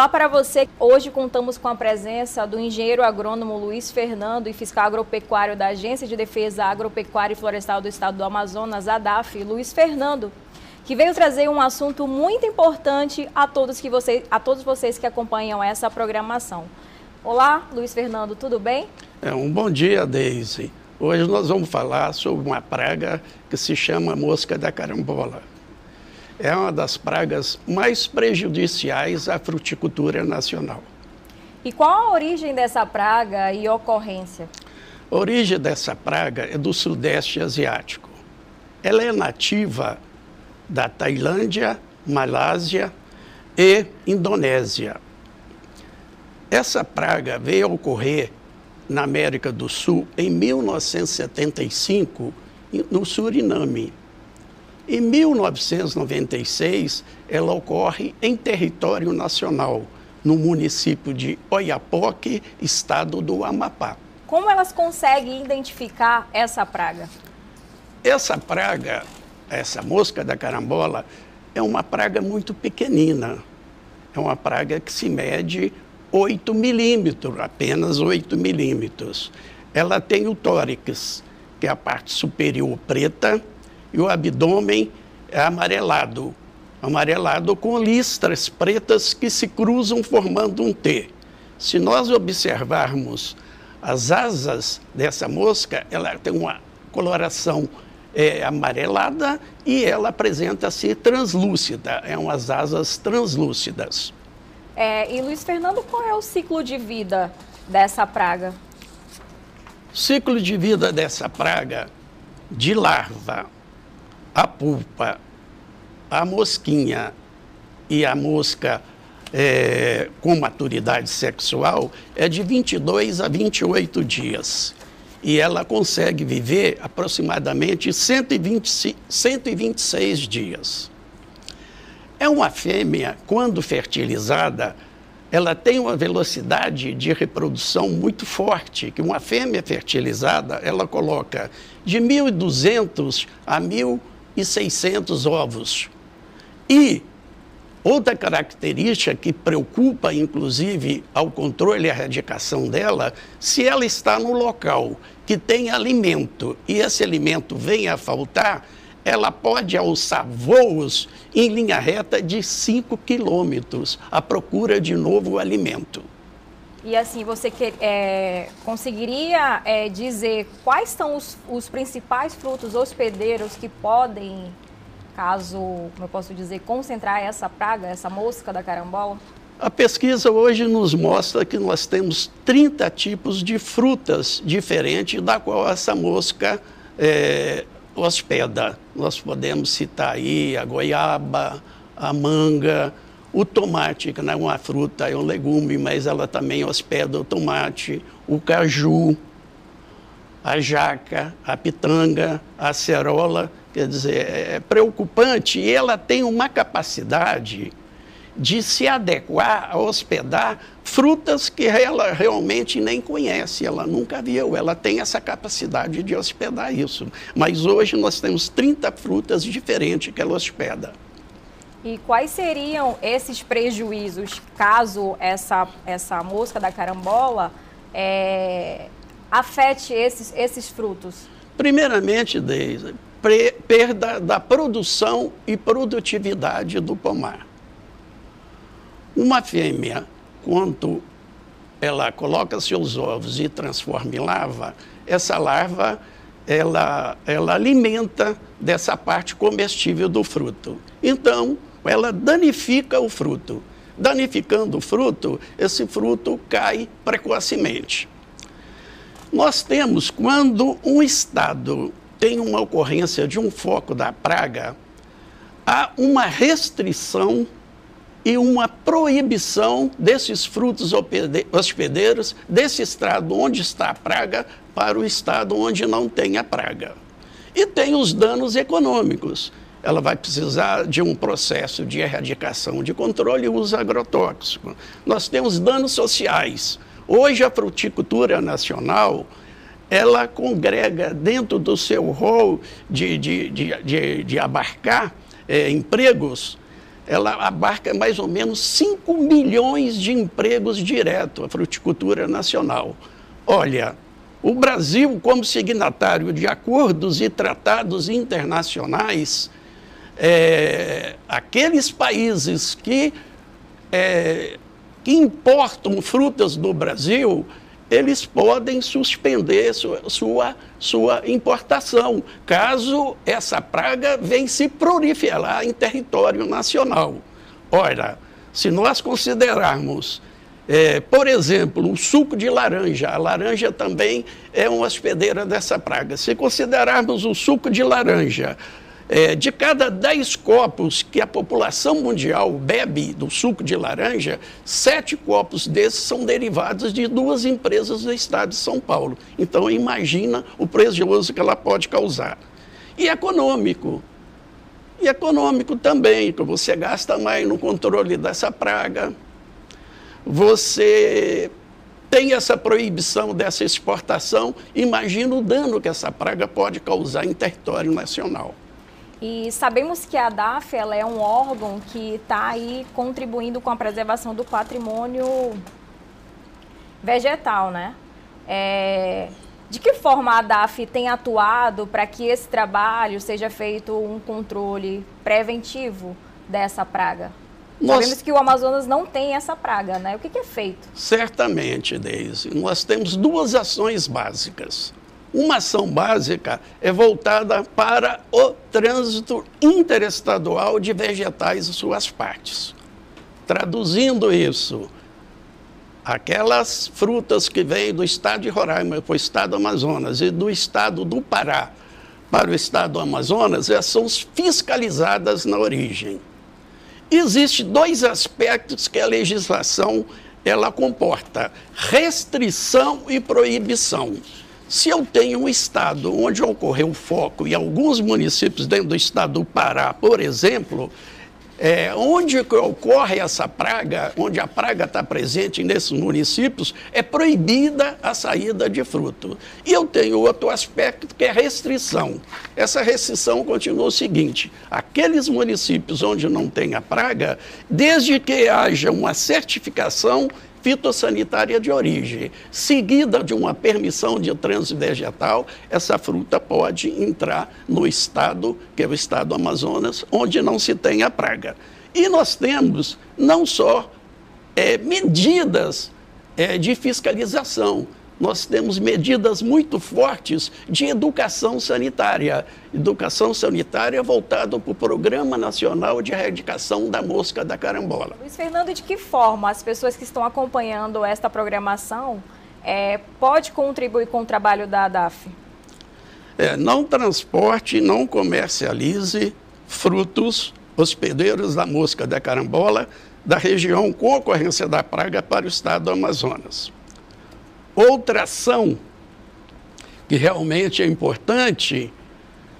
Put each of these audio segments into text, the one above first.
Olá para você. Hoje contamos com a presença do engenheiro agrônomo Luiz Fernando e fiscal agropecuário da Agência de Defesa Agropecuária e Florestal do Estado do Amazonas, ADAF, Luiz Fernando, que veio trazer um assunto muito importante a todos, que você, a todos vocês que acompanham essa programação. Olá, Luiz Fernando, tudo bem? É, um bom dia, Deise. Hoje nós vamos falar sobre uma praga que se chama mosca da carambola é uma das pragas mais prejudiciais à fruticultura nacional. E qual a origem dessa praga e ocorrência? A origem dessa praga é do Sudeste Asiático. Ela é nativa da Tailândia, Malásia e Indonésia. Essa praga veio a ocorrer na América do Sul em 1975, no Suriname. Em 1996, ela ocorre em território nacional, no município de Oiapoque, estado do Amapá. Como elas conseguem identificar essa praga? Essa praga, essa mosca da carambola, é uma praga muito pequenina. É uma praga que se mede 8 milímetros, apenas 8 milímetros. Ela tem o tórax, que é a parte superior preta, e o abdômen é amarelado, amarelado com listras pretas que se cruzam formando um T. Se nós observarmos as asas dessa mosca, ela tem uma coloração é, amarelada e ela apresenta-se translúcida, é umas asas translúcidas. É, e Luiz Fernando, qual é o ciclo de vida dessa praga? Ciclo de vida dessa praga de larva a pulpa, a mosquinha e a mosca é, com maturidade sexual é de 22 a 28 dias. E ela consegue viver aproximadamente 120, 126 dias. É uma fêmea, quando fertilizada, ela tem uma velocidade de reprodução muito forte, que uma fêmea fertilizada, ela coloca de 1.200 a 1.000 e 600 ovos. E outra característica que preocupa, inclusive, ao controle e erradicação dela, se ela está no local que tem alimento e esse alimento vem a faltar, ela pode alçar voos em linha reta de 5 quilômetros à procura de novo alimento. E assim, você que, é, conseguiria é, dizer quais são os, os, principais frutos hospedeiros que podem, caso, como eu posso dizer, concentrar essa praga, essa mosca da carambola? A pesquisa hoje nos mostra que nós temos 30 tipos de frutas diferentes da qual essa mosca é, hospeda. Nós podemos citar aí a goiaba, a manga, o tomate, que não é uma fruta, é um legume, mas ela também hospeda o tomate, o caju, a jaca, a pitanga, a acerola. Quer dizer, é preocupante e ela tem uma capacidade de se adequar a hospedar frutas que ela realmente nem conhece, ela nunca viu, ela tem essa capacidade de hospedar isso. Mas hoje nós temos 30 frutas diferentes que ela hospeda. E quais seriam esses prejuízos caso essa, essa mosca da carambola é, afete esses, esses frutos? Primeiramente, Deise, perda da produção e produtividade do pomar. Uma fêmea, quando ela coloca seus ovos e transforma em larva, essa larva ela, ela alimenta dessa parte comestível do fruto. Então, ela danifica o fruto. Danificando o fruto, esse fruto cai precocemente. Nós temos, quando um estado tem uma ocorrência de um foco da praga, há uma restrição e uma proibição desses frutos hospedeiros desse estado onde está a praga para o estado onde não tem a praga. E tem os danos econômicos ela vai precisar de um processo de erradicação, de controle e uso agrotóxico. Nós temos danos sociais. Hoje a fruticultura nacional, ela congrega dentro do seu rol de, de, de, de, de abarcar é, empregos, ela abarca mais ou menos 5 milhões de empregos diretos, a fruticultura nacional. Olha, o Brasil, como signatário de acordos e tratados internacionais, é, aqueles países que, é, que importam frutas do Brasil, eles podem suspender sua, sua, sua, importação, caso essa praga venha se proliferar em território nacional. Ora, se nós considerarmos, é, por exemplo, o suco de laranja, a laranja também é uma hospedeira dessa praga. Se considerarmos o suco de laranja, é, de cada 10 copos que a população mundial bebe do suco de laranja, sete copos desses são derivados de duas empresas do estado de São Paulo. Então, imagina o prejuízo que ela pode causar. E econômico. E econômico também, que você gasta mais no controle dessa praga. Você tem essa proibição dessa exportação, imagina o dano que essa praga pode causar em território nacional. E sabemos que a DAF ela é um órgão que está aí contribuindo com a preservação do patrimônio vegetal, né? É, de que forma a DAF tem atuado para que esse trabalho seja feito um controle preventivo dessa praga? Nós... Sabemos que o Amazonas não tem essa praga, né? O que, que é feito? Certamente, Deise. Nós temos duas ações básicas. Uma ação básica é voltada para o trânsito interestadual de vegetais e suas partes. Traduzindo isso, aquelas frutas que vêm do estado de Roraima para o estado do Amazonas e do estado do Pará para o estado do Amazonas, elas são fiscalizadas na origem. Existem dois aspectos que a legislação ela comporta: restrição e proibição. Se eu tenho um estado onde ocorreu foco e alguns municípios dentro do estado do Pará, por exemplo, é, onde ocorre essa praga, onde a praga está presente nesses municípios, é proibida a saída de fruto. E eu tenho outro aspecto que é restrição. Essa restrição continua o seguinte: aqueles municípios onde não tem a praga, desde que haja uma certificação fitossanitária de origem, seguida de uma permissão de trânsito vegetal, essa fruta pode entrar no estado, que é o estado do Amazonas, onde não se tem a praga. E nós temos não só é, medidas é, de fiscalização, nós temos medidas muito fortes de educação sanitária. Educação sanitária voltada para o Programa Nacional de Erradicação da Mosca da Carambola. Luiz Fernando, de que forma as pessoas que estão acompanhando esta programação é, pode contribuir com o trabalho da ADAF? É, não transporte, não comercialize frutos hospedeiros da mosca da carambola da região com ocorrência da praga para o estado do Amazonas. Outra ação que realmente é importante,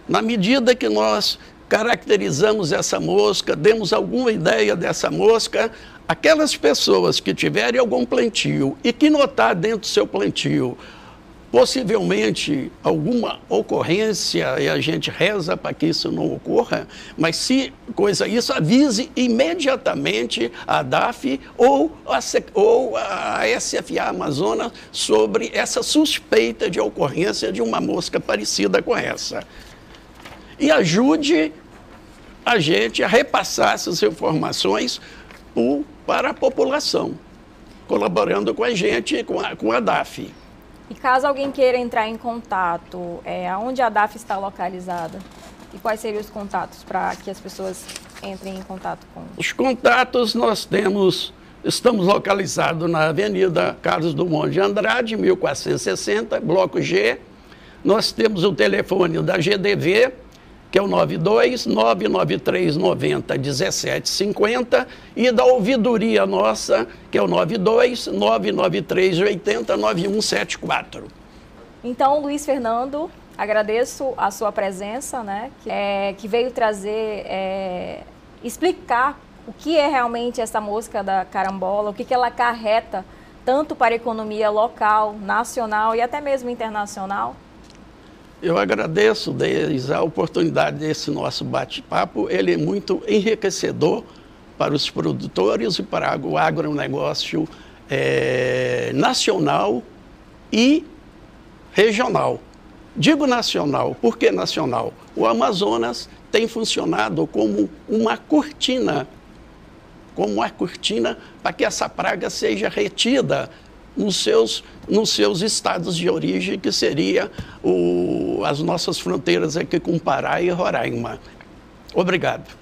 na medida que nós caracterizamos essa mosca, demos alguma ideia dessa mosca, aquelas pessoas que tiverem algum plantio e que notar dentro do seu plantio possivelmente alguma ocorrência e a gente reza para que isso não ocorra, mas se coisa isso, avise imediatamente a DAF ou a, ou a SFA Amazonas sobre essa suspeita de ocorrência de uma mosca parecida com essa. E ajude a gente a repassar essas informações para a população, colaborando com a gente, com a, com a DAF. E caso alguém queira entrar em contato, é, aonde a DAF está localizada? E quais seriam os contatos para que as pessoas entrem em contato com? Os contatos nós temos, estamos localizados na Avenida Carlos Dumont de Andrade, 1460, Bloco G. Nós temos o telefone da GDV, que é o 92 993 90 1750 e da ouvidoria nossa, que é o 92 993 80 9174. Então, Luiz Fernando, agradeço a sua presença, né, que, é, que veio trazer, é, explicar o que é realmente essa mosca da carambola, o que, que ela acarreta tanto para a economia local, nacional e até mesmo internacional. Eu agradeço desde a oportunidade desse nosso bate-papo. Ele é muito enriquecedor para os produtores e para o agronegócio é, nacional e regional. Digo nacional, por que nacional? O Amazonas tem funcionado como uma cortina, como uma cortina para que essa praga seja retida nos seus, nos seus estados de origem, que seria o, as nossas fronteiras aqui com Pará e Roraima. Obrigado.